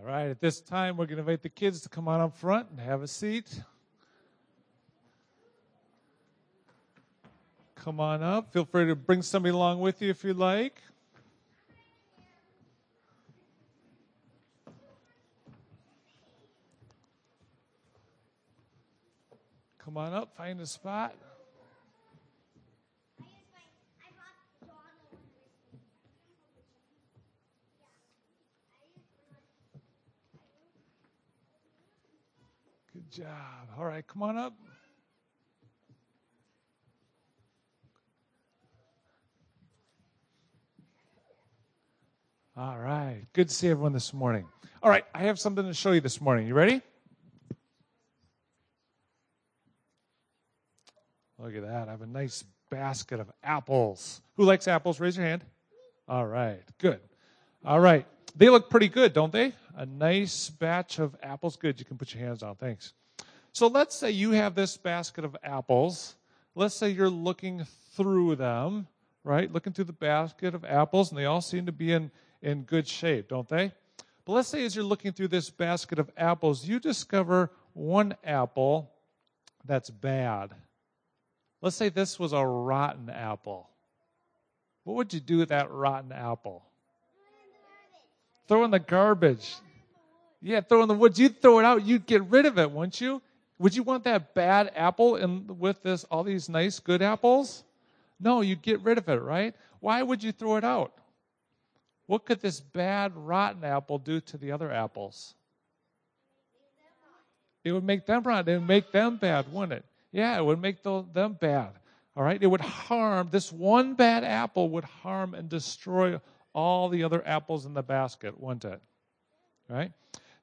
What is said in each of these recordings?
All right, at this time, we're going to invite the kids to come on up front and have a seat. Come on up. Feel free to bring somebody along with you if you like. Come on up, find a spot. Good job. All right, come on up. All right. Good to see everyone this morning. All right, I have something to show you this morning. You ready? Look at that. I have a nice basket of apples. Who likes apples? Raise your hand. All right, good. All right. They look pretty good, don't they? A nice batch of apples. Good. You can put your hands down. Thanks. So let's say you have this basket of apples. Let's say you're looking through them, right? Looking through the basket of apples, and they all seem to be in, in good shape, don't they? But let's say as you're looking through this basket of apples, you discover one apple that's bad. Let's say this was a rotten apple. What would you do with that rotten apple? Throw in the garbage. Yeah, throw in the woods. You'd throw it out. You'd get rid of it, wouldn't you? Would you want that bad apple in with this all these nice good apples? No, you'd get rid of it, right? Why would you throw it out? What could this bad rotten apple do to the other apples? It would make them rotten. It would make them bad, wouldn't it? Yeah, it would make the, them bad. All right? It would harm, this one bad apple would harm and destroy all the other apples in the basket, wouldn't it? Right?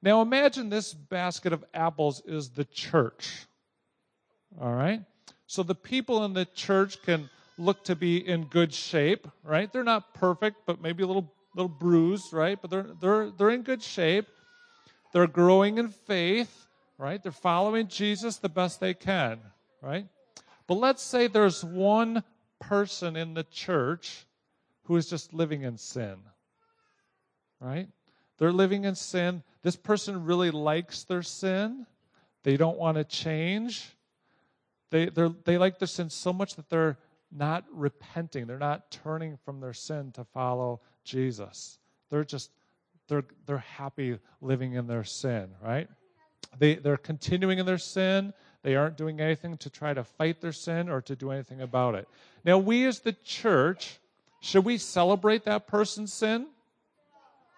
Now imagine this basket of apples is the church. All right? So the people in the church can look to be in good shape, right? They're not perfect, but maybe a little little bruised, right? But they're they're they're in good shape. They're growing in faith, right? They're following Jesus the best they can, right? But let's say there's one person in the church who is just living in sin. Right? They're living in sin. This person really likes their sin. They don't want to change. They, they like their sin so much that they're not repenting. They're not turning from their sin to follow Jesus. They're just, they're, they're happy living in their sin, right? They, they're continuing in their sin. They aren't doing anything to try to fight their sin or to do anything about it. Now, we as the church, should we celebrate that person's sin?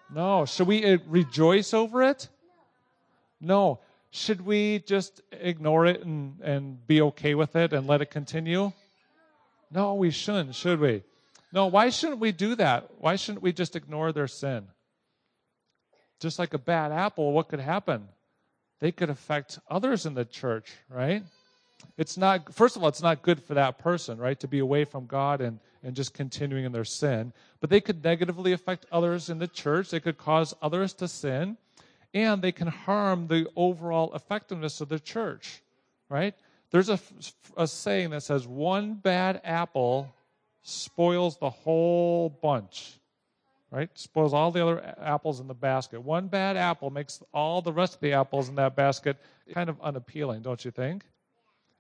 No. Should we uh, rejoice over it? No. Should we just ignore it and, and be okay with it and let it continue? No, we shouldn't, should we? No, why shouldn't we do that? Why shouldn't we just ignore their sin? Just like a bad apple, what could happen? They could affect others in the church, right? It's not first of all it's not good for that person right to be away from god and and just continuing in their sin. But they could negatively affect others in the church. They could cause others to sin. And they can harm the overall effectiveness of the church right? There's a, a saying that says one bad apple spoils the whole bunch right? Spoils all the other apples in the basket. One bad apple makes all the rest of the apples in that basket kind of unappealing don't you think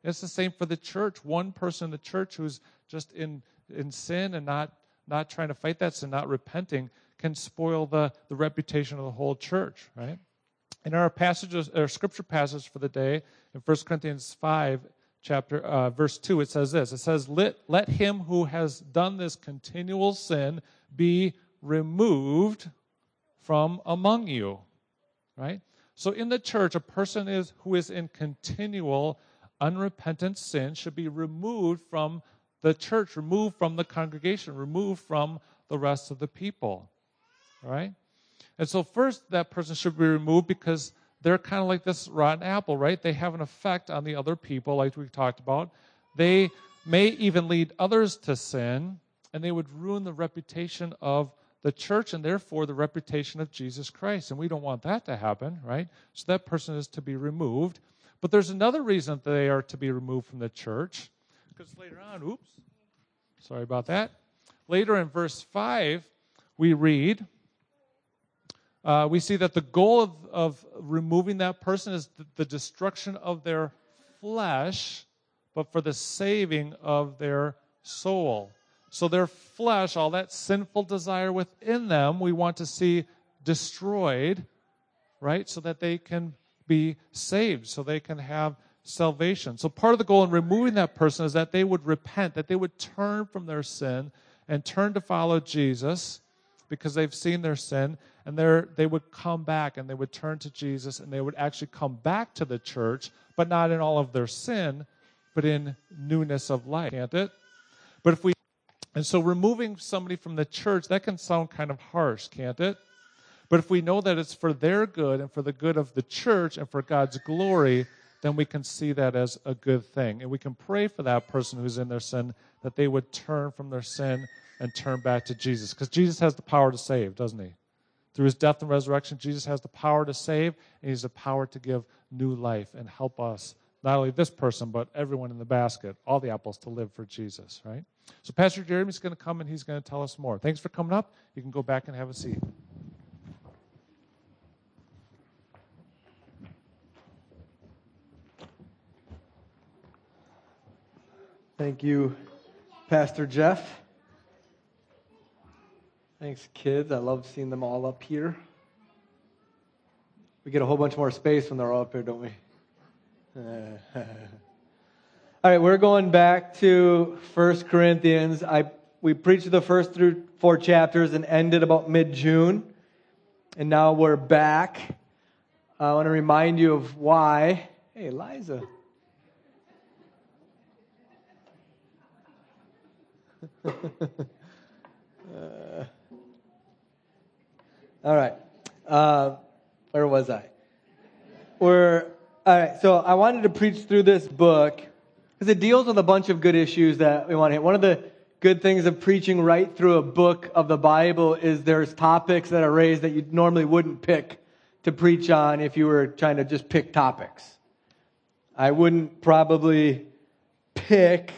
it's the same for the church. One person in the church who's just in, in sin and not, not trying to fight that sin, not repenting, can spoil the, the reputation of the whole church, right? In our passages, our scripture passage for the day, in 1 Corinthians 5, chapter uh, verse 2 it says this it says let, let him who has done this continual sin be removed from among you right so in the church a person is who is in continual unrepentant sin should be removed from the church, removed from the congregation, removed from the rest of the people. Right? And so, first, that person should be removed because they're kind of like this rotten apple, right? They have an effect on the other people, like we talked about. They may even lead others to sin, and they would ruin the reputation of the church and therefore the reputation of Jesus Christ. And we don't want that to happen, right? So that person is to be removed. But there's another reason that they are to be removed from the church. Because later on, oops, sorry about that. Later in verse 5, we read, uh, we see that the goal of, of removing that person is the, the destruction of their flesh, but for the saving of their soul. So their flesh, all that sinful desire within them, we want to see destroyed, right? So that they can be saved, so they can have salvation. So part of the goal in removing that person is that they would repent, that they would turn from their sin and turn to follow Jesus because they've seen their sin and they would come back and they would turn to Jesus and they would actually come back to the church, but not in all of their sin, but in newness of life, can't it? But if we and so removing somebody from the church, that can sound kind of harsh, can't it? But if we know that it's for their good and for the good of the church and for God's glory, then we can see that as a good thing. And we can pray for that person who's in their sin that they would turn from their sin and turn back to Jesus. Because Jesus has the power to save, doesn't he? Through his death and resurrection, Jesus has the power to save, and he has the power to give new life and help us, not only this person, but everyone in the basket, all the apples, to live for Jesus, right? So, Pastor Jeremy's going to come and he's going to tell us more. Thanks for coming up. You can go back and have a seat. Thank you, Pastor Jeff. Thanks, kids. I love seeing them all up here. We get a whole bunch more space when they're all up here, don't we? all right, we're going back to 1 Corinthians. I, we preached the first through four chapters and ended about mid June. And now we're back. I want to remind you of why. Hey, Liza. Uh, all right. Uh, where was I? We're, all right. So I wanted to preach through this book because it deals with a bunch of good issues that we want to hit. One of the good things of preaching right through a book of the Bible is there's topics that are raised that you normally wouldn't pick to preach on if you were trying to just pick topics. I wouldn't probably pick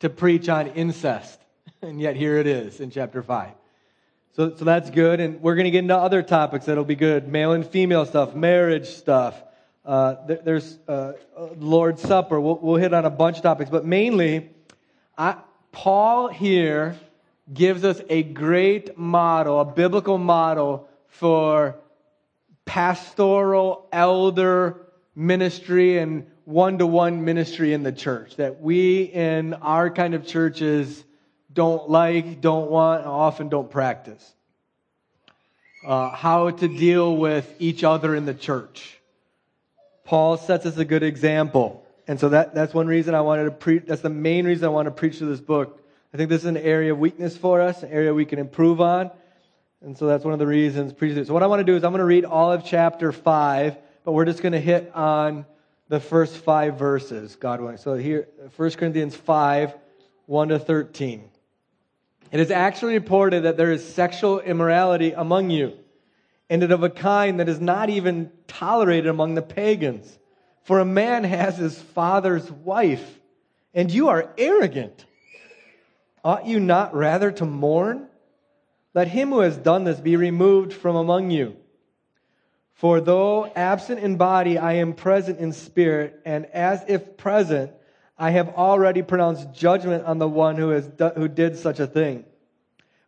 to preach on incest and yet here it is in chapter 5. So, so that's good. And we're going to get into other topics that'll be good male and female stuff, marriage stuff. Uh, there, there's uh, Lord's Supper. We'll, we'll, hit on a bunch of topics. But mainly, I, Paul here gives us a great model, a biblical model for pastoral elder ministry and one to one ministry in the church. That we in our kind of churches don't like, don't want, often don't practice. Uh, how to deal with each other in the church. Paul sets us a good example. And so that, that's one reason I wanted to preach. That's the main reason I want to preach to this book. I think this is an area of weakness for us, an area we can improve on. And so that's one of the reasons. So what I want to do is I'm going to read all of chapter 5, but we're just going to hit on the first five verses, God willing. So here, 1 Corinthians 5, 1 to 13. It is actually reported that there is sexual immorality among you, and it of a kind that is not even tolerated among the pagans. For a man has his father's wife, and you are arrogant. Ought you not rather to mourn? Let him who has done this be removed from among you. For though absent in body, I am present in spirit, and as if present, I have already pronounced judgment on the one who, has who did such a thing.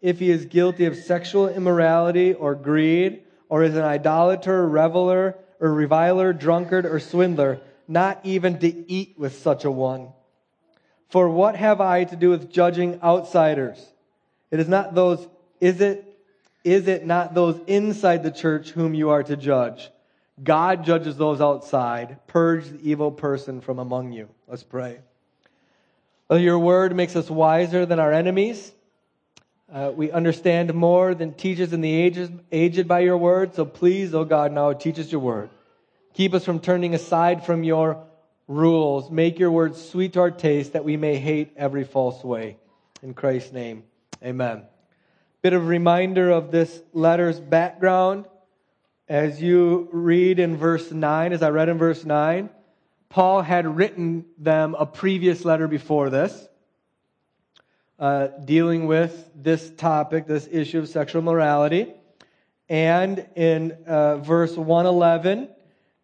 if he is guilty of sexual immorality or greed or is an idolater, reveler, or reviler, drunkard, or swindler, not even to eat with such a one. For what have I to do with judging outsiders? It is not those, is it, is it not those inside the church whom you are to judge? God judges those outside. Purge the evil person from among you. Let's pray. Your word makes us wiser than our enemies. Uh, we understand more than teachers in the ages, aged by your word. So please, oh God, now teach us your word. Keep us from turning aside from your rules. Make your word sweet to our taste that we may hate every false way. In Christ's name, amen. Bit of reminder of this letter's background. As you read in verse 9, as I read in verse 9, Paul had written them a previous letter before this, uh, dealing with this topic, this issue of sexual morality. And in uh, verse 111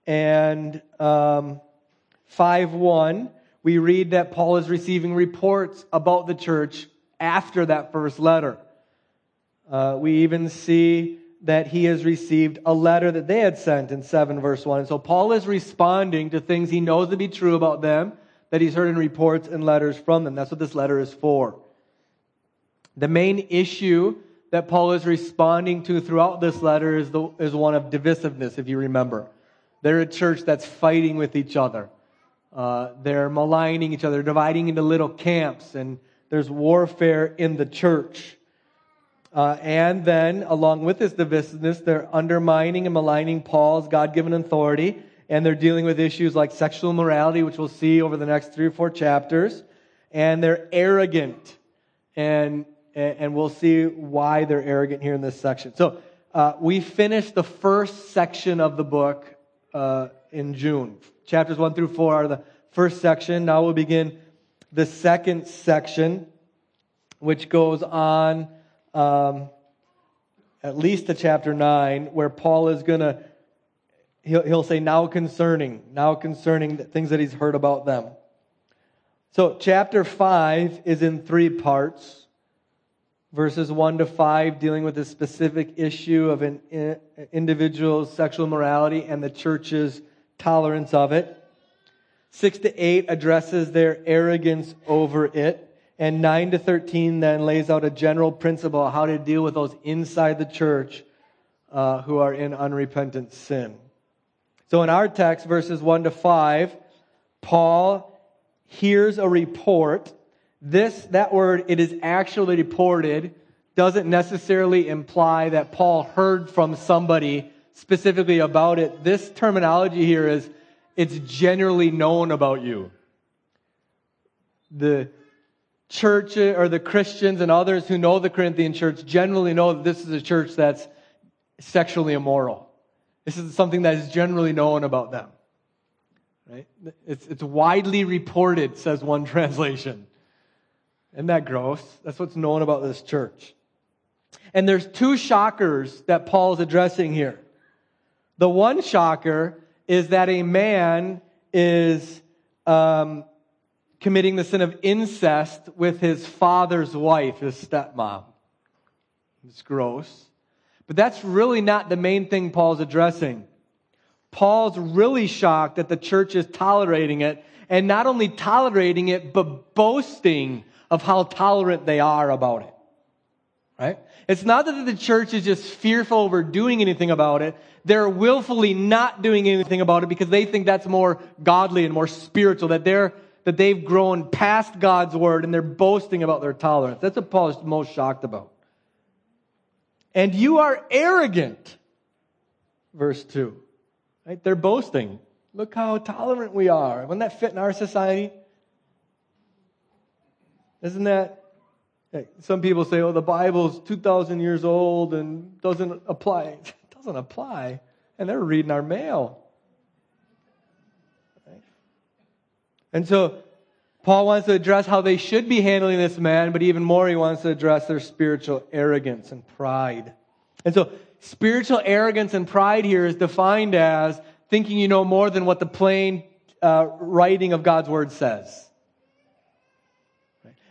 and um, 5 1, we read that Paul is receiving reports about the church after that first letter. Uh, we even see that he has received a letter that they had sent in 7 verse 1. And so Paul is responding to things he knows to be true about them, that he's heard in reports and letters from them. That's what this letter is for. The main issue that Paul is responding to throughout this letter is, the, is one of divisiveness, if you remember. They're a church that's fighting with each other. Uh, they're maligning each other, dividing into little camps, and there's warfare in the church. Uh, and then, along with this divisiveness, they're undermining and maligning Paul's God given authority, and they're dealing with issues like sexual morality, which we'll see over the next three or four chapters. And they're arrogant, and, and we'll see why they're arrogant here in this section. So, uh, we finished the first section of the book uh, in June. Chapters 1 through 4 are the first section. Now we'll begin the second section, which goes on um, at least to chapter 9, where Paul is going to, he'll, he'll say, now concerning, now concerning the things that he's heard about them. So, chapter 5 is in three parts. Verses 1 to 5 dealing with the specific issue of an individual's sexual morality and the church's tolerance of it. 6 to 8 addresses their arrogance over it. And 9 to 13 then lays out a general principle how to deal with those inside the church uh, who are in unrepentant sin. So in our text, verses 1 to 5, Paul hears a report. This, that word, it is actually reported, doesn't necessarily imply that Paul heard from somebody specifically about it. This terminology here is it's generally known about you. The church uh, or the Christians and others who know the Corinthian church generally know that this is a church that's sexually immoral. This is something that is generally known about them. Right? It's, it's widely reported, says one translation. Isn't that gross? That's what's known about this church. And there's two shockers that Paul is addressing here. The one shocker is that a man is um, committing the sin of incest with his father's wife, his stepmom. It's gross. But that's really not the main thing Paul's addressing. Paul's really shocked that the church is tolerating it, and not only tolerating it, but boasting of how tolerant they are about it. Right? It's not that the church is just fearful over doing anything about it. They're willfully not doing anything about it because they think that's more godly and more spiritual, that they're that they've grown past God's word and they're boasting about their tolerance. That's what Paul is most shocked about. And you are arrogant. Verse 2. Right? They're boasting. Look how tolerant we are. Wouldn't that fit in our society? Isn't that? Some people say, oh, the Bible's 2,000 years old and doesn't apply. It doesn't apply. And they're reading our mail. And so Paul wants to address how they should be handling this man, but even more, he wants to address their spiritual arrogance and pride. And so, spiritual arrogance and pride here is defined as thinking you know more than what the plain uh, writing of God's word says.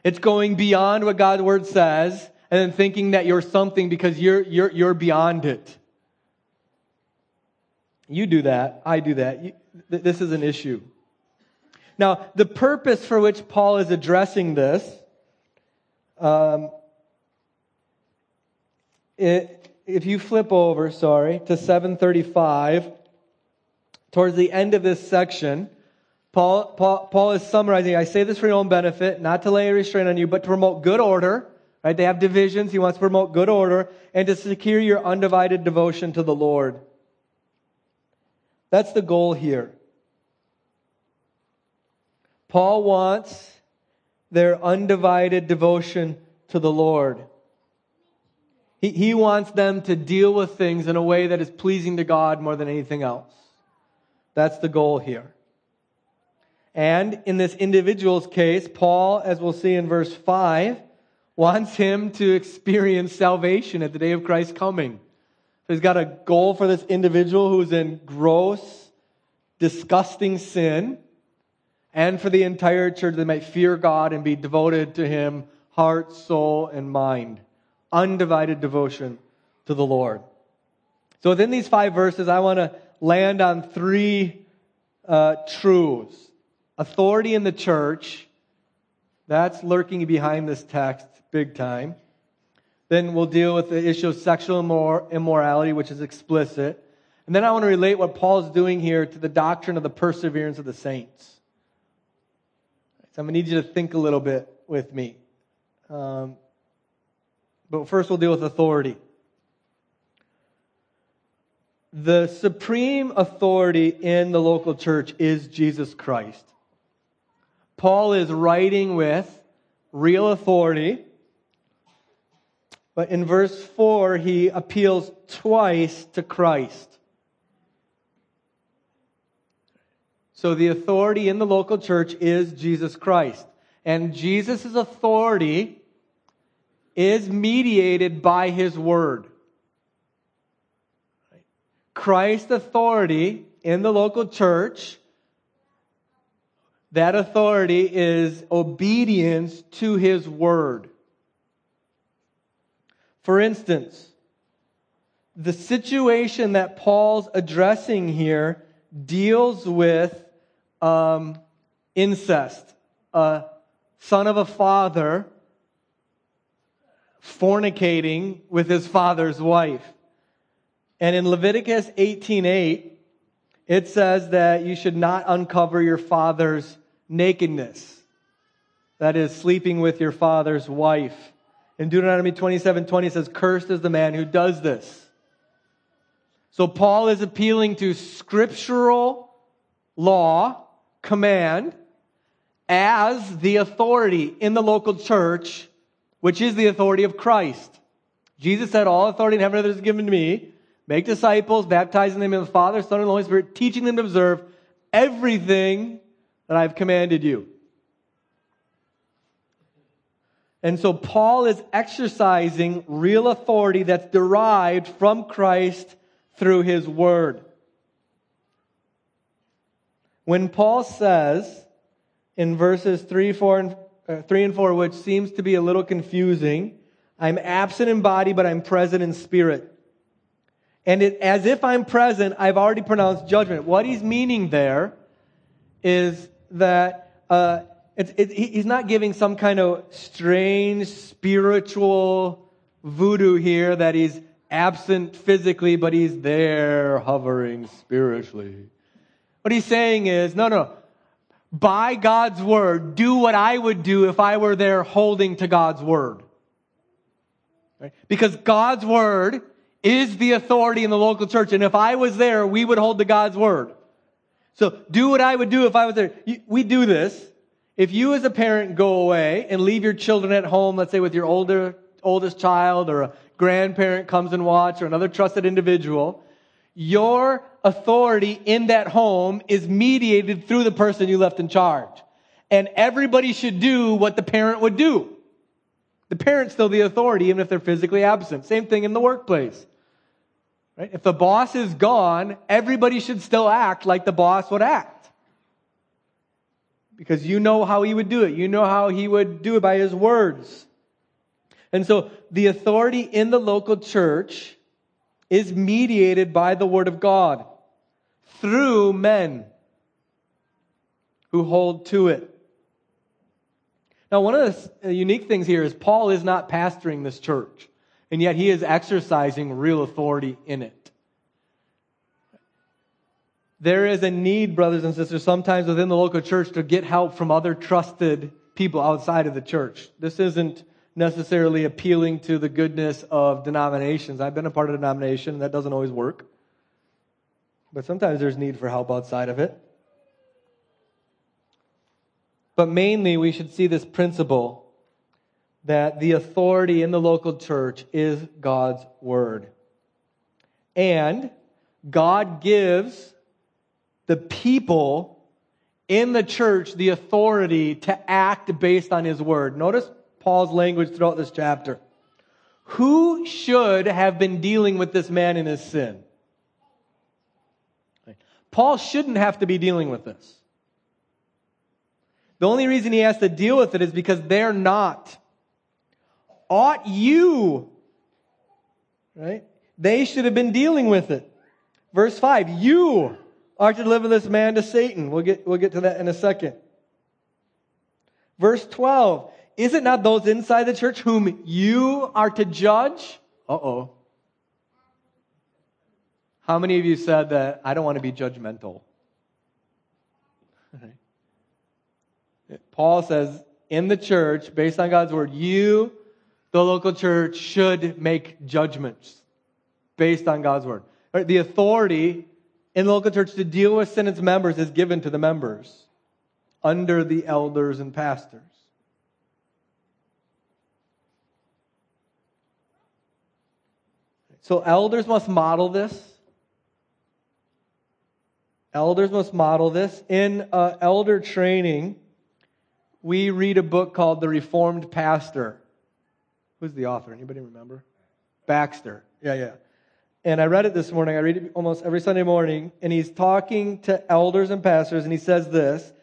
It's going beyond what God's word says and then thinking that you're something because you're, you're, you're beyond it. You do that. I do that. This is an issue. Now, the purpose for which Paul is addressing this, um, it, if you flip over, sorry, to 735, towards the end of this section, Paul, Paul, Paul is summarizing, I say this for your own benefit, not to lay a restraint on you, but to promote good order. Right? They have divisions. He wants to promote good order and to secure your undivided devotion to the Lord. That's the goal here. Paul wants their undivided devotion to the Lord. He, he wants them to deal with things in a way that is pleasing to God more than anything else. That's the goal here. And in this individual's case, Paul, as we'll see in verse 5, wants him to experience salvation at the day of Christ's coming. So he's got a goal for this individual who's in gross, disgusting sin, and for the entire church that might fear God and be devoted to him, heart, soul, and mind. Undivided devotion to the Lord. So within these five verses, I want to land on three uh, truths. Authority in the church, that's lurking behind this text big time. Then we'll deal with the issue of sexual immorality, which is explicit. And then I want to relate what Paul's doing here to the doctrine of the perseverance of the saints. So I'm going to need you to think a little bit with me. Um, but first, we'll deal with authority. The supreme authority in the local church is Jesus Christ. Paul is writing with real authority but in verse 4, he appeals twice to Christ. So the authority in the local church is Jesus Christ. And Jesus' authority is mediated by his word. Christ's authority in the local church, that authority is obedience to his word. For instance, the situation that Paul's addressing here deals with um, incest. A son of a father fornicating with his father's wife. And in Leviticus 18:8, it says that you should not uncover your father's nakedness. That is sleeping with your father's wife. In Deuteronomy 27 20 says, Cursed is the man who does this. So Paul is appealing to scriptural law, command, as the authority in the local church, which is the authority of Christ. Jesus said, All authority in heaven and earth is given to me. Make disciples, baptizing them in the Father, Son, and the Holy Spirit, teaching them to observe everything that I've commanded you. And so Paul is exercising real authority that's derived from Christ through his word. When Paul says in verses 3, 4, and, uh, 3 and 4, which seems to be a little confusing, I'm absent in body, but I'm present in spirit. And it, as if I'm present, I've already pronounced judgment. What he's meaning there is that uh, it, he's not giving some kind of strange spiritual voodoo here that he's absent physically, but he's there hovering spiritually. What he's saying is, no, no, by God's word, do what I would do if I were there holding to God's word. Right? Because God's word is the authority in the local church, and if I was there, we would hold to God's word. So do what I would do if I was there. We do this. If you as a parent go away and leave your children at home, let's say with your older, oldest child or a grandparent comes and watch or another trusted individual, your authority in that home is mediated through the person you left in charge. And everybody should do what the parent would do. The parent's still the authority, even if they're physically absent. Same thing in the workplace. Right? If the boss is gone, everybody should still act like the boss would act because you know how he would do it. You know how he would do it by his words. And so the authority in the local church is mediated by the word of God. through men who hold to it. Now, one of the uh, unique things here is Paul is not pastoring this church, and yet he is exercising real authority in it. There is a need, brothers and sisters, sometimes within the local church to get help from other trusted people outside of the church. This isn't necessarily appealing to the goodness of denominations. I've been a part of a denomination, that doesn't always work. But sometimes there's need for help outside of it. But mainly, we should see this principle that the authority in the local church is God's word. And God gives the people in the church the authority to act based on his word. Notice Paul's language throughout this chapter. Who should have been dealing with this man in his sin? Paul shouldn't have to be dealing with this. The only reason he has to deal with it is because they're not. Ought you, right? They should have been dealing with it. Verse 5 You are to deliver this man to Satan. We'll get, we'll get to that in a second. Verse 12 Is it not those inside the church whom you are to judge? Uh oh. How many of you said that I don't want to be judgmental? Paul says in the church, based on God's word, you, the local church, should make judgments based on God's word. The authority in the local church to deal with sin its members is given to the members under the elders and pastors. So elders must model this. Elders must model this. In uh, elder training, we read a book called The Reformed Pastor. Who's the author? Anybody remember? Baxter. Yeah, yeah. And I read it this morning. I read it almost every Sunday morning. And he's talking to elders and pastors, and he says this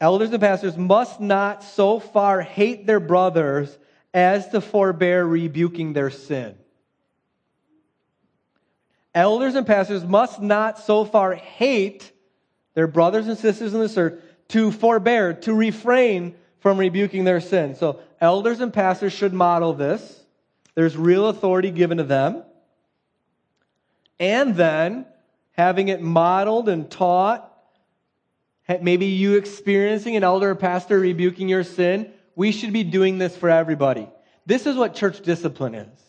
Elders and pastors must not so far hate their brothers as to forbear rebuking their sin. Elders and pastors must not so far hate their brothers and sisters in the church to forbear, to refrain from rebuking their sin. So elders and pastors should model this. There's real authority given to them. And then having it modeled and taught, maybe you experiencing an elder or pastor rebuking your sin, we should be doing this for everybody. This is what church discipline is.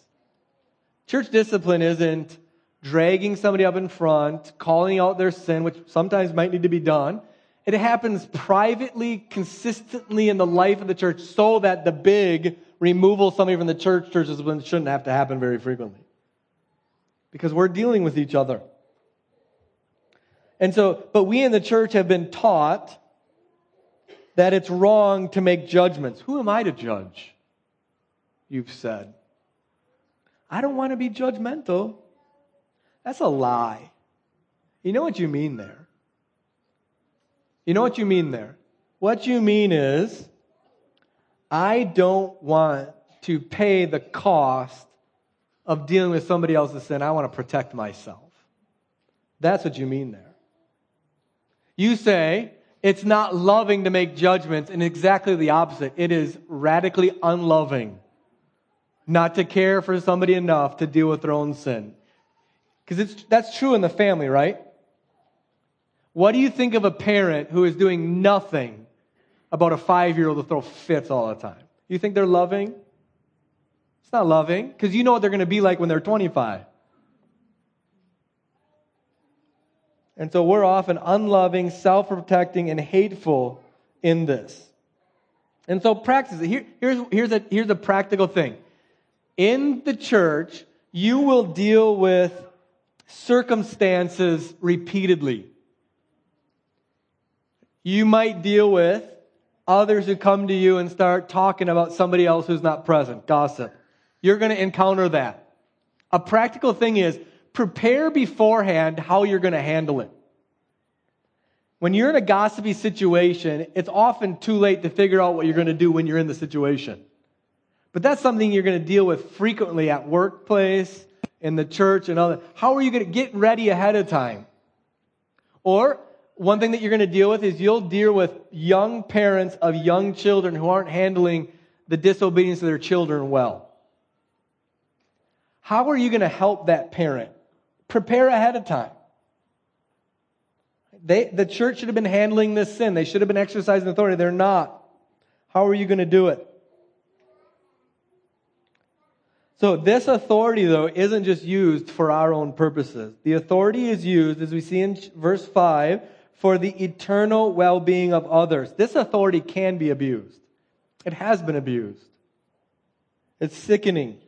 Church discipline isn't dragging somebody up in front, calling out their sin, which sometimes might need to be done. It happens privately, consistently in the life of the church so that the big removal of somebody from the church, church discipline shouldn't have to happen very frequently. Because we're dealing with each other. And so, but we in the church have been taught that it's wrong to make judgments. Who am I to judge? You've said. I don't want to be judgmental. That's a lie. You know what you mean there. You know what you mean there. What you mean is, I don't want to pay the cost of dealing with somebody else's sin. I want to protect myself. That's what you mean there. You say, it's not loving to make judgments, and exactly the opposite. It is radically unloving not to care for somebody enough to deal with their own sin. Because that's true in the family, right? What do you think of a parent who is doing nothing about a five year old to throw fits all the time? You think they're loving? It's not loving because you know what they're going to be like when they're 25. And so we're often unloving, self protecting, and hateful in this. And so practice it. Here, here's, here's, a, here's a practical thing. In the church, you will deal with circumstances repeatedly. You might deal with others who come to you and start talking about somebody else who's not present, gossip. You're going to encounter that. A practical thing is prepare beforehand how you're going to handle it. When you're in a gossipy situation, it's often too late to figure out what you're going to do when you're in the situation. But that's something you're going to deal with frequently at workplace, in the church and other. How are you going to get ready ahead of time? Or one thing that you're going to deal with is you'll deal with young parents of young children who aren't handling the disobedience of their children well. How are you going to help that parent? Prepare ahead of time. They, the church should have been handling this sin. They should have been exercising authority. They're not. How are you going to do it? So, this authority, though, isn't just used for our own purposes. The authority is used, as we see in verse 5, for the eternal well being of others. This authority can be abused, it has been abused. It's sickening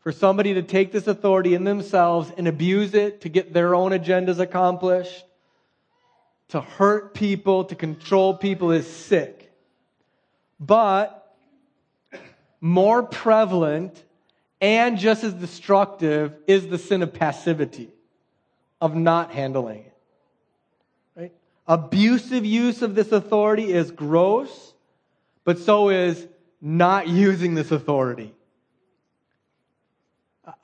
for somebody to take this authority in themselves and abuse it to get their own agendas accomplished, to hurt people, to control people is sick. But more prevalent and just as destructive is the sin of passivity, of not handling it. Abusive use of this authority is gross, but so is not using this authority.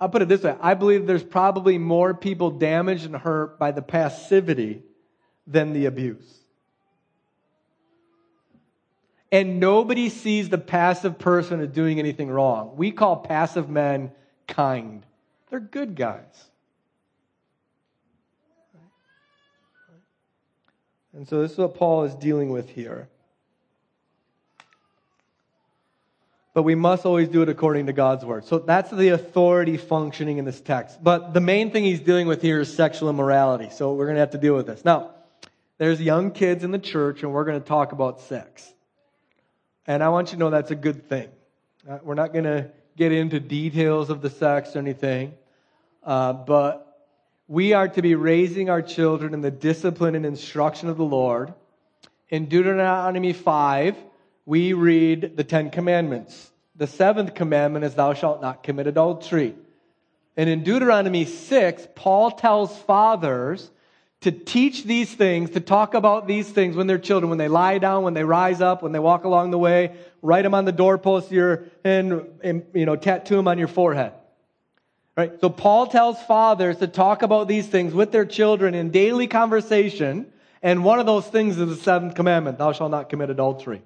I'll put it this way I believe there's probably more people damaged and hurt by the passivity than the abuse. And nobody sees the passive person as doing anything wrong. We call passive men kind, they're good guys. And so this is what Paul is dealing with here. but we must always do it according to God's word. So that's the authority functioning in this text. But the main thing he's dealing with here is sexual immorality. So we're going to have to deal with this. Now, there's young kids in the church, and we're going to talk about sex. And I want you to know that's a good thing. Uh, we're not going to get into details of the sex or anything, uh, but we are to be raising our children in the discipline and instruction of the Lord. In Deuteronomy 5, we read the Ten Commandments. The seventh commandment is, Thou shalt not commit adultery. And in Deuteronomy 6, Paul tells fathers to teach these things, to talk about these things when they're children, when they lie down, when they rise up, when they walk along the way, write them on the doorpost your, and, and you know, tattoo them on your forehead. Right? So Paul tells fathers to talk about these things with their children in daily conversation, and one of those things is the seventh commandment, thou shalt not commit adultery.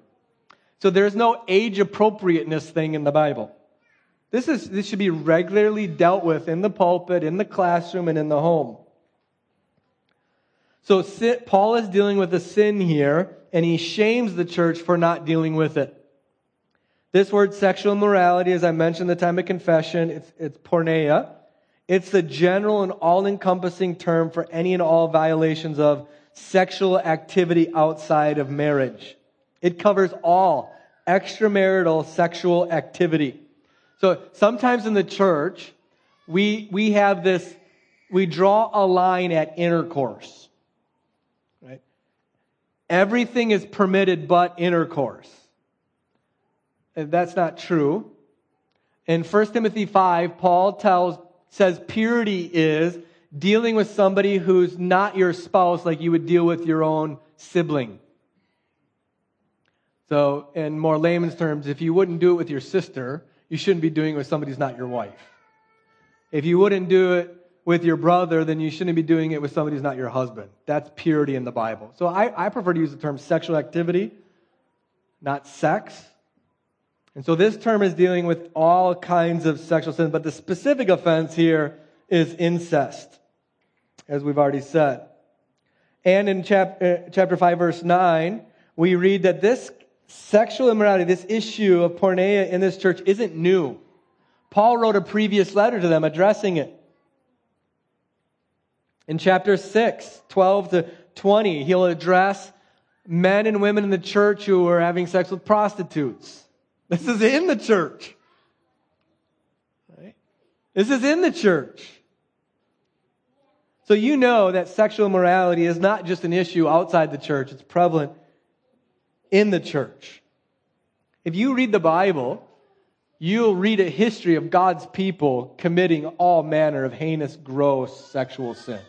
So there's no age appropriateness thing in the Bible. This, is, this should be regularly dealt with in the pulpit, in the classroom, and in the home. So Paul is dealing with a sin here, and he shames the church for not dealing with it. This word sexual immorality, as I mentioned the time of confession, it's, it's porneia. It's the general and all encompassing term for any and all violations of sexual activity outside of marriage. It covers all extramarital sexual activity. So sometimes in the church, we, we have this, we draw a line at intercourse. Right? Everything is permitted but intercourse. That's not true. In 1 Timothy 5, Paul tells, says purity is dealing with somebody who's not your spouse like you would deal with your own sibling. So, in more layman's terms, if you wouldn't do it with your sister, you shouldn't be doing it with somebody who's not your wife. If you wouldn't do it with your brother, then you shouldn't be doing it with somebody who's not your husband. That's purity in the Bible. So I, I prefer to use the term sexual activity, not sex. And so this term is dealing with all kinds of sexual sins, but the specific offense here is incest, as we've already said. And in chap, uh, chapter 5, verse 9, we read that this sexual immorality, this issue of porneia in this church isn't new. Paul wrote a previous letter to them addressing it. In chapter 6, 12 to 20, he'll address men and women in the church who are having sex with prostitutes. This is in the church. This is in the church. So you know that sexual immorality is not just an issue outside the church, it's prevalent in the church. If you read the Bible, you'll read a history of God's people committing all manner of heinous, gross sexual sin.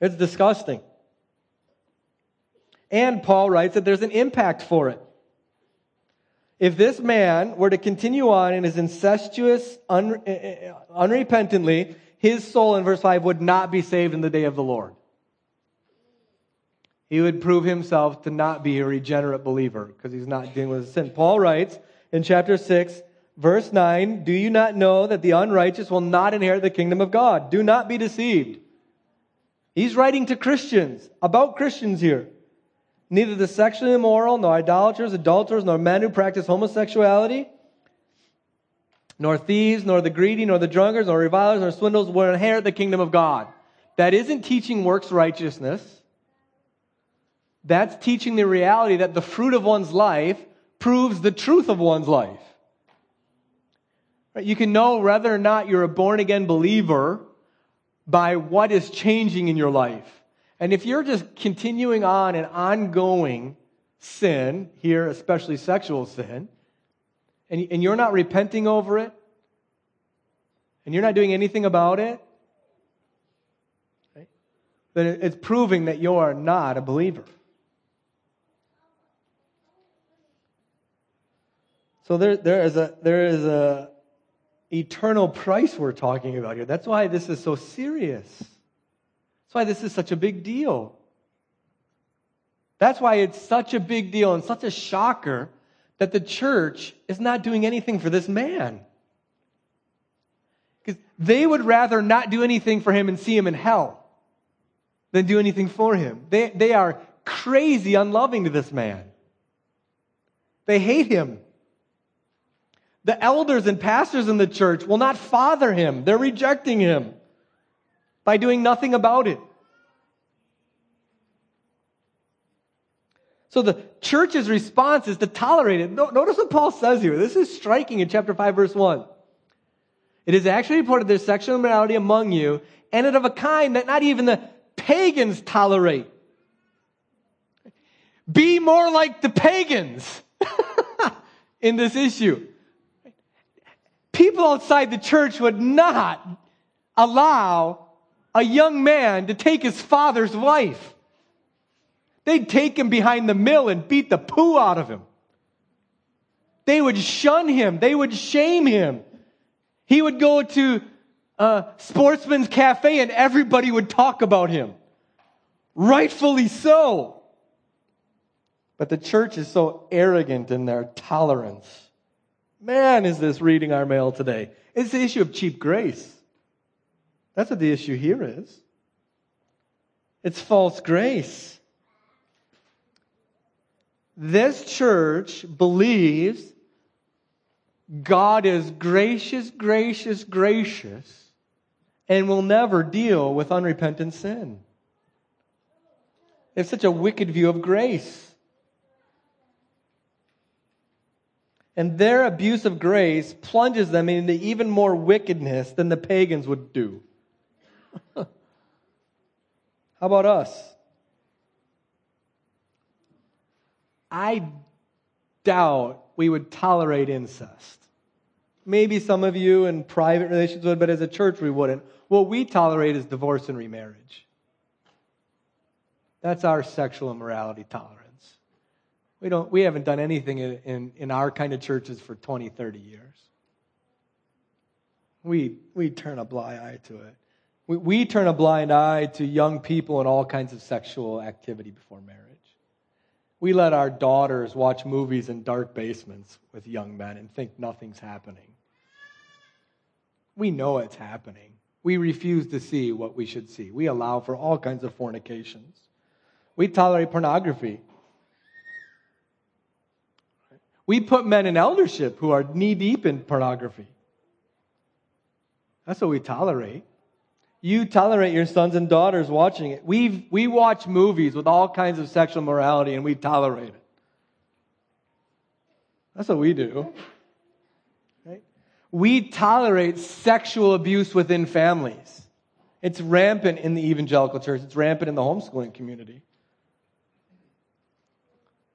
It's disgusting. And Paul writes that there's an impact for it. If this man were to continue on in his incestuous, un, uh, uh, unrepentantly, his soul in verse 5 would not be saved in the day of the Lord. He would prove himself to not be a regenerate believer because he's not dealing with sin. Paul writes in chapter 6, verse 9 Do you not know that the unrighteous will not inherit the kingdom of God? Do not be deceived. He's writing to Christians, about Christians here. Neither the sexually immoral, nor idolaters, adulterers, nor men who practice homosexuality, nor thieves, nor the greedy, nor the drunkards, nor revilers, nor swindlers will inherit the kingdom of God. That isn't teaching works righteousness. That's teaching the reality that the fruit of one's life proves the truth of one's life. You can know whether or not you're a born again believer by what is changing in your life. And if you're just continuing on an ongoing sin, here especially sexual sin, and, and you're not repenting over it, and you're not doing anything about it, right, then it's proving that you are not a believer. So there, there is a there is a eternal price we're talking about here. That's why this is so serious. That's why this is such a big deal. That's why it's such a big deal and such a shocker that the church is not doing anything for this man. Because they would rather not do anything for him and see him in hell than do anything for him. They, they are crazy unloving to this man. They hate him. The elders and pastors in the church will not father him. They're rejecting him by doing nothing about it. So the church's response is to tolerate it. Notice what Paul says here. This is striking in chapter 5, verse 1. It is actually reported there's sexual immorality among you, and it of a kind that not even the pagans tolerate. Be more like the pagans in this issue people outside the church would not allow a young man to take his father's wife. They'd take him behind the mill and beat the poo out of him. They would shun him. They would shame him. He would go to a sportsman's cafe and everybody would talk about him. Rightfully so. But the church is so arrogant in their tolerance. Man, is this reading our mail today? It's the issue of cheap grace. That's what the issue here is. It's false grace. This church believes God is gracious, gracious, gracious, and will never deal with unrepentant sin. It's such a wicked view of grace. And their abuse of grace plunges them into even more wickedness than the pagans would do. How about us? I doubt we would tolerate incest. Maybe some of you in private relations would, but as a church we wouldn't. What we tolerate is divorce and remarriage. That's our sexual immorality tolerance. We, don't, we haven't done anything in, in, in our kind of churches for 20, 30 years. We, we turn a blind eye to it. We, we turn a blind eye to young people and all kinds of sexual activity before marriage. We let our daughters watch movies in dark basements with young men and think nothing's happening. We know it's happening. We refuse to see what we should see. We allow for all kinds of fornications. We tolerate pornography. We put men in eldership who are knee deep in pornography. That's what we tolerate. You tolerate your sons and daughters watching it. we we watch movies with all kinds of sexual morality and we tolerate it. That's what we do. Right? We tolerate sexual abuse within families. It's rampant in the evangelical church, it's rampant in the homeschooling community.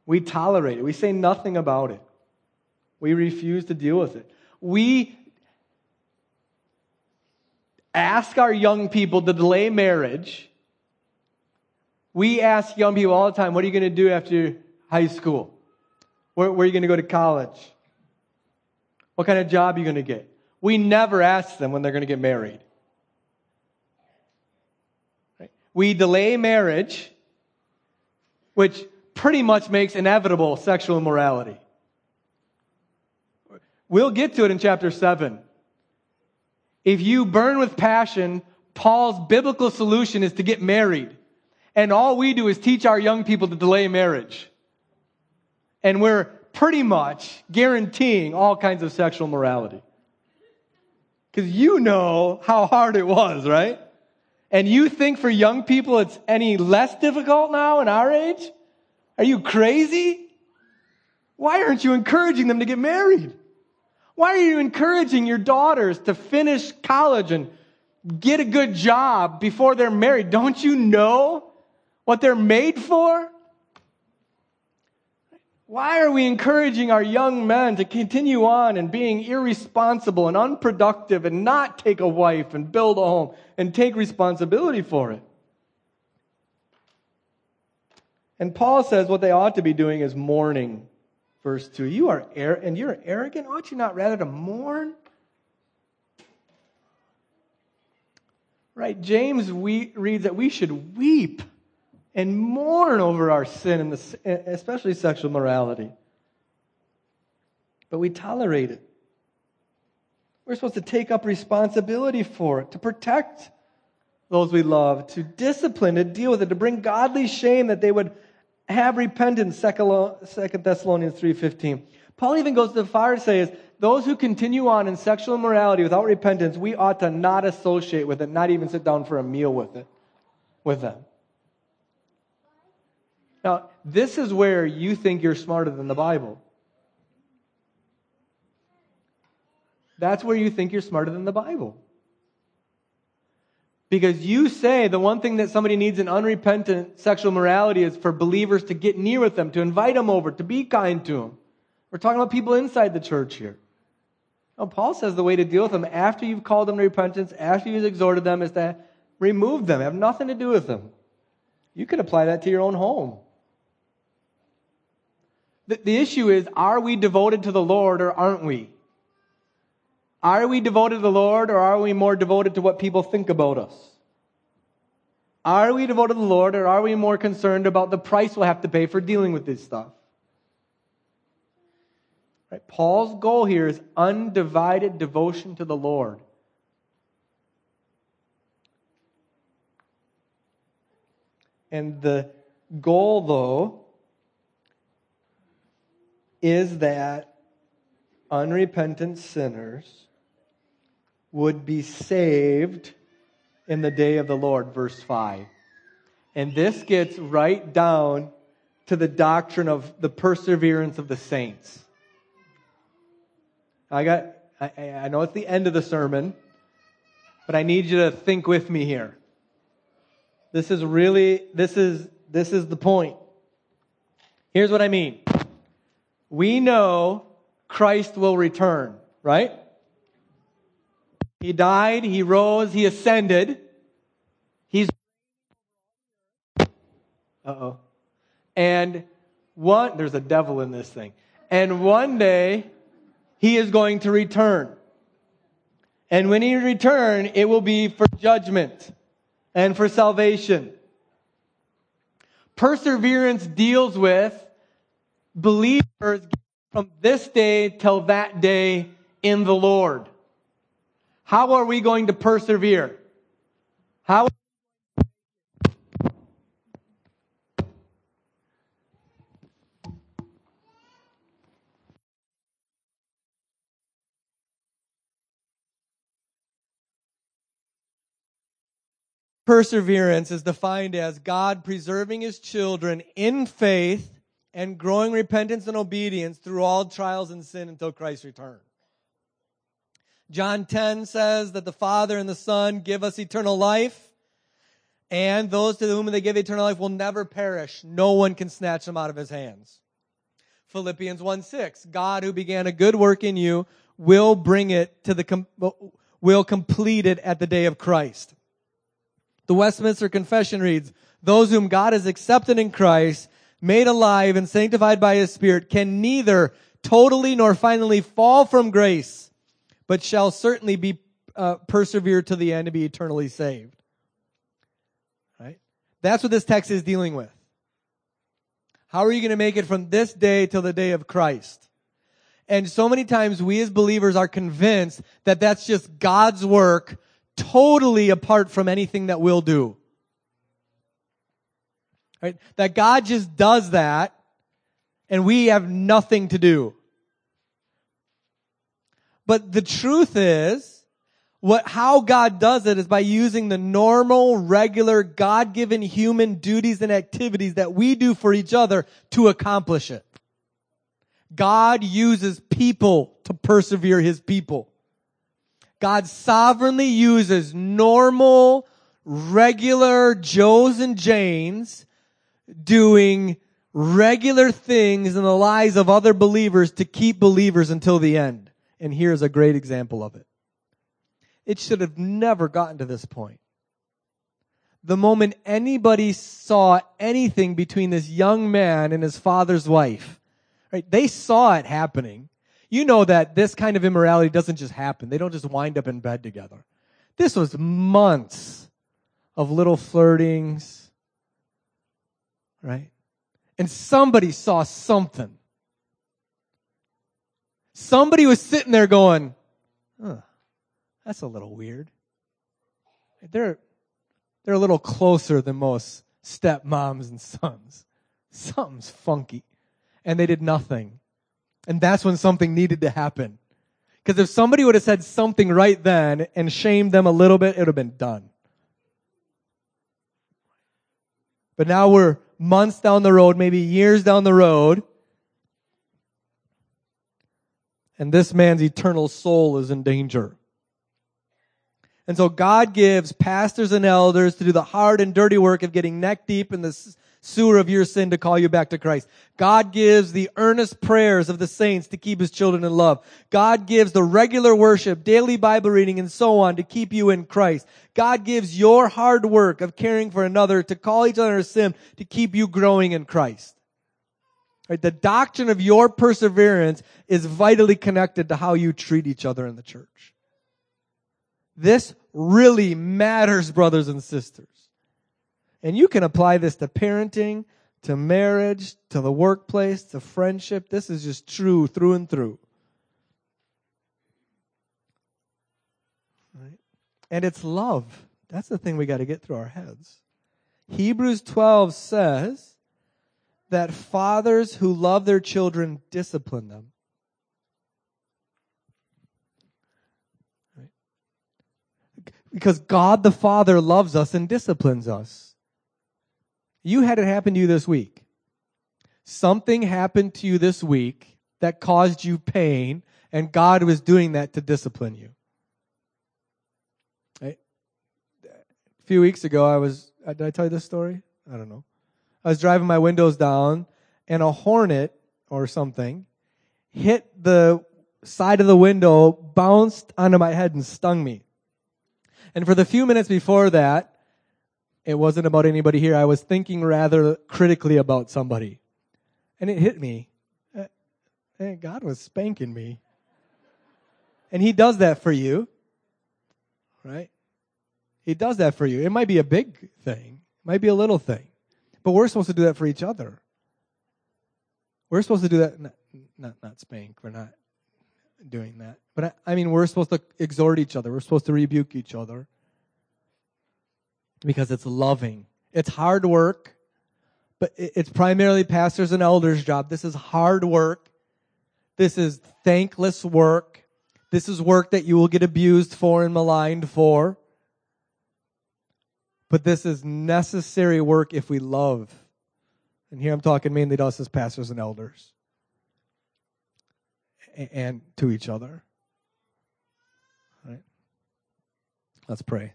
We tolerate it. We say nothing about it. We refuse to deal with it. We ask our young people to delay marriage. We ask young people all the time, what are you going to do after high school? Where, where are you going to go to college? What kind of job are you going to get? We never ask them when they're going to get married. Right? We delay marriage, which pretty much makes inevitable sexual immorality. We'll get to it in chapter 7. If you burn with passion, Paul's biblical solution is to get married. And all we do is teach our young people to delay marriage. And we're pretty much guaranteeing all kinds of sexual morality. Because you know how hard it was, right? And you think for young people it's any less difficult now in our age? Are you crazy? Why aren't you encouraging them to get married? Why are you encouraging your daughters to finish college and get a good job before they're married? Don't you know what they're made for? Why are we encouraging our young men to continue on and being irresponsible and unproductive and not take a wife and build a home and take responsibility for it? And Paul says what they ought to be doing is mourning Verse 2 You are ar- and you're arrogant. Ought you not rather to mourn? Right? James we, reads that we should weep and mourn over our sin, and the, especially sexual morality. But we tolerate it. We're supposed to take up responsibility for it, to protect those we love, to discipline, to deal with it, to bring godly shame that they would have repentance, 2 Thessalonians 3.15. Paul even goes to the far to say those who continue on in sexual immorality without repentance, we ought to not associate with it, not even sit down for a meal with it, with them. Now, this is where you think you're smarter than the Bible. That's where you think you're smarter than the Bible. Because you say the one thing that somebody needs in unrepentant sexual morality is for believers to get near with them, to invite them over, to be kind to them. We're talking about people inside the church here. Paul says the way to deal with them after you've called them to repentance, after you've exhorted them, is to remove them, have nothing to do with them. You can apply that to your own home. The, the issue is are we devoted to the Lord or aren't we? Are we devoted to the Lord or are we more devoted to what people think about us? Are we devoted to the Lord or are we more concerned about the price we'll have to pay for dealing with this stuff? Right? Paul's goal here is undivided devotion to the Lord. And the goal, though, is that unrepentant sinners would be saved in the day of the Lord, verse 5. And this gets right down to the doctrine of the perseverance of the saints. I got, I, I know it's the end of the sermon, but I need you to think with me here. This is really, this is, this is the point. Here's what I mean. We know Christ will return, right? He died, he rose, he ascended. He's Uh-oh. And one there's a devil in this thing. And one day he is going to return. And when he return, it will be for judgment and for salvation. Perseverance deals with believers from this day till that day in the Lord. How are we going to persevere? How Perseverance is defined as God preserving his children in faith and growing repentance and obedience through all trials and sin until Christ returns. John 10 says that the Father and the Son give us eternal life, and those to whom they give eternal life will never perish. No one can snatch them out of his hands. Philippians 1 6, God who began a good work in you will bring it to the, will complete it at the day of Christ. The Westminster Confession reads, those whom God has accepted in Christ, made alive and sanctified by his Spirit, can neither totally nor finally fall from grace, but shall certainly be uh, persevere to the end and be eternally saved. Right? That's what this text is dealing with. How are you going to make it from this day till the day of Christ? And so many times we as believers are convinced that that's just God's work totally apart from anything that we'll do. Right? That God just does that and we have nothing to do. But the truth is, what, how God does it is by using the normal, regular, God-given human duties and activities that we do for each other to accomplish it. God uses people to persevere his people. God sovereignly uses normal, regular Joes and Janes doing regular things in the lives of other believers to keep believers until the end. And here's a great example of it. It should have never gotten to this point. The moment anybody saw anything between this young man and his father's wife, right? They saw it happening. You know that this kind of immorality doesn't just happen. They don't just wind up in bed together. This was months of little flirtings, right? And somebody saw something. Somebody was sitting there going, huh, that's a little weird. They're, they're a little closer than most stepmoms and sons. Something's funky. And they did nothing. And that's when something needed to happen. Because if somebody would have said something right then and shamed them a little bit, it would have been done. But now we're months down the road, maybe years down the road, and this man's eternal soul is in danger. And so God gives pastors and elders to do the hard and dirty work of getting neck deep in the sewer of your sin to call you back to Christ. God gives the earnest prayers of the saints to keep his children in love. God gives the regular worship, daily Bible reading, and so on to keep you in Christ. God gives your hard work of caring for another to call each other a sin to keep you growing in Christ. Right? The doctrine of your perseverance is vitally connected to how you treat each other in the church. This really matters, brothers and sisters. And you can apply this to parenting, to marriage, to the workplace, to friendship. This is just true through and through. Right? And it's love. That's the thing we got to get through our heads. Hebrews 12 says that fathers who love their children discipline them. Because God the Father loves us and disciplines us. You had it happen to you this week. Something happened to you this week that caused you pain, and God was doing that to discipline you. A few weeks ago, I was, did I tell you this story? I don't know. I was driving my windows down, and a hornet or something hit the side of the window, bounced onto my head, and stung me. And for the few minutes before that, it wasn't about anybody here. I was thinking rather critically about somebody. And it hit me. And eh, God was spanking me. And He does that for you. Right? He does that for you. It might be a big thing, it might be a little thing. But we're supposed to do that for each other. We're supposed to do that, not, not, not spank. We're not doing that. But I, I mean, we're supposed to exhort each other. We're supposed to rebuke each other because it's loving. It's hard work, but it's primarily pastors and elders' job. This is hard work. This is thankless work. This is work that you will get abused for and maligned for. But this is necessary work if we love. And here I'm talking mainly to us as pastors and elders and to each other. All right? Let's pray.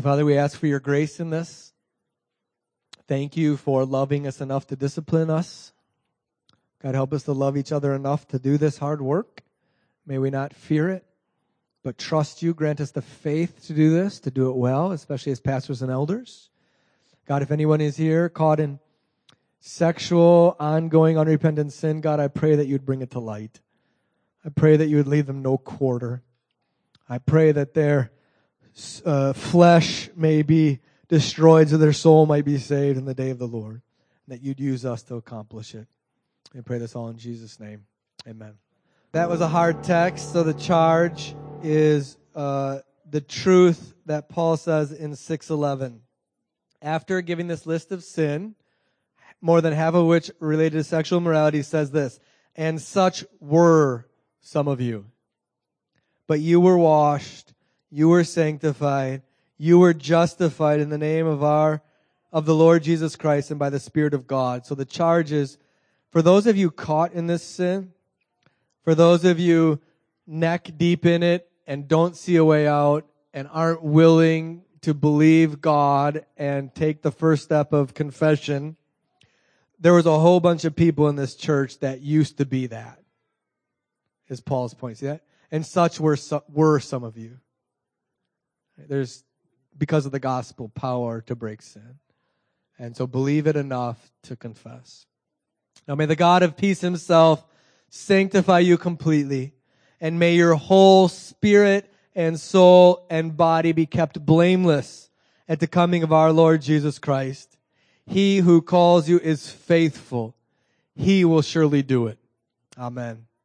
Father, we ask for your grace in this. Thank you for loving us enough to discipline us. God, help us to love each other enough to do this hard work. May we not fear it, but trust you. Grant us the faith to do this, to do it well, especially as pastors and elders. God, if anyone is here caught in sexual, ongoing, unrepentant sin, God, I pray that you'd bring it to light. I pray that you would leave them no quarter. I pray that their uh, flesh may be destroyed so their soul might be saved in the day of the Lord. and That you'd use us to accomplish it. I pray this all in Jesus' name. Amen. That was a hard text, so the charge is uh, the truth that Paul says in 611. After giving this list of sin, more than half of which related to sexual morality, says this, and such were some of you. But you were washed, you were sanctified, you were justified in the name of our of the Lord Jesus Christ and by the Spirit of God. So the charge is for those of you caught in this sin, for those of you neck deep in it and don't see a way out and aren't willing to believe God and take the first step of confession, there was a whole bunch of people in this church that used to be that. Is Paul's point. See that? And such were, were some of you. There's, because of the gospel, power to break sin. And so believe it enough to confess. Now may the God of peace himself sanctify you completely, and may your whole spirit and soul and body be kept blameless at the coming of our Lord Jesus Christ. He who calls you is faithful. He will surely do it. Amen.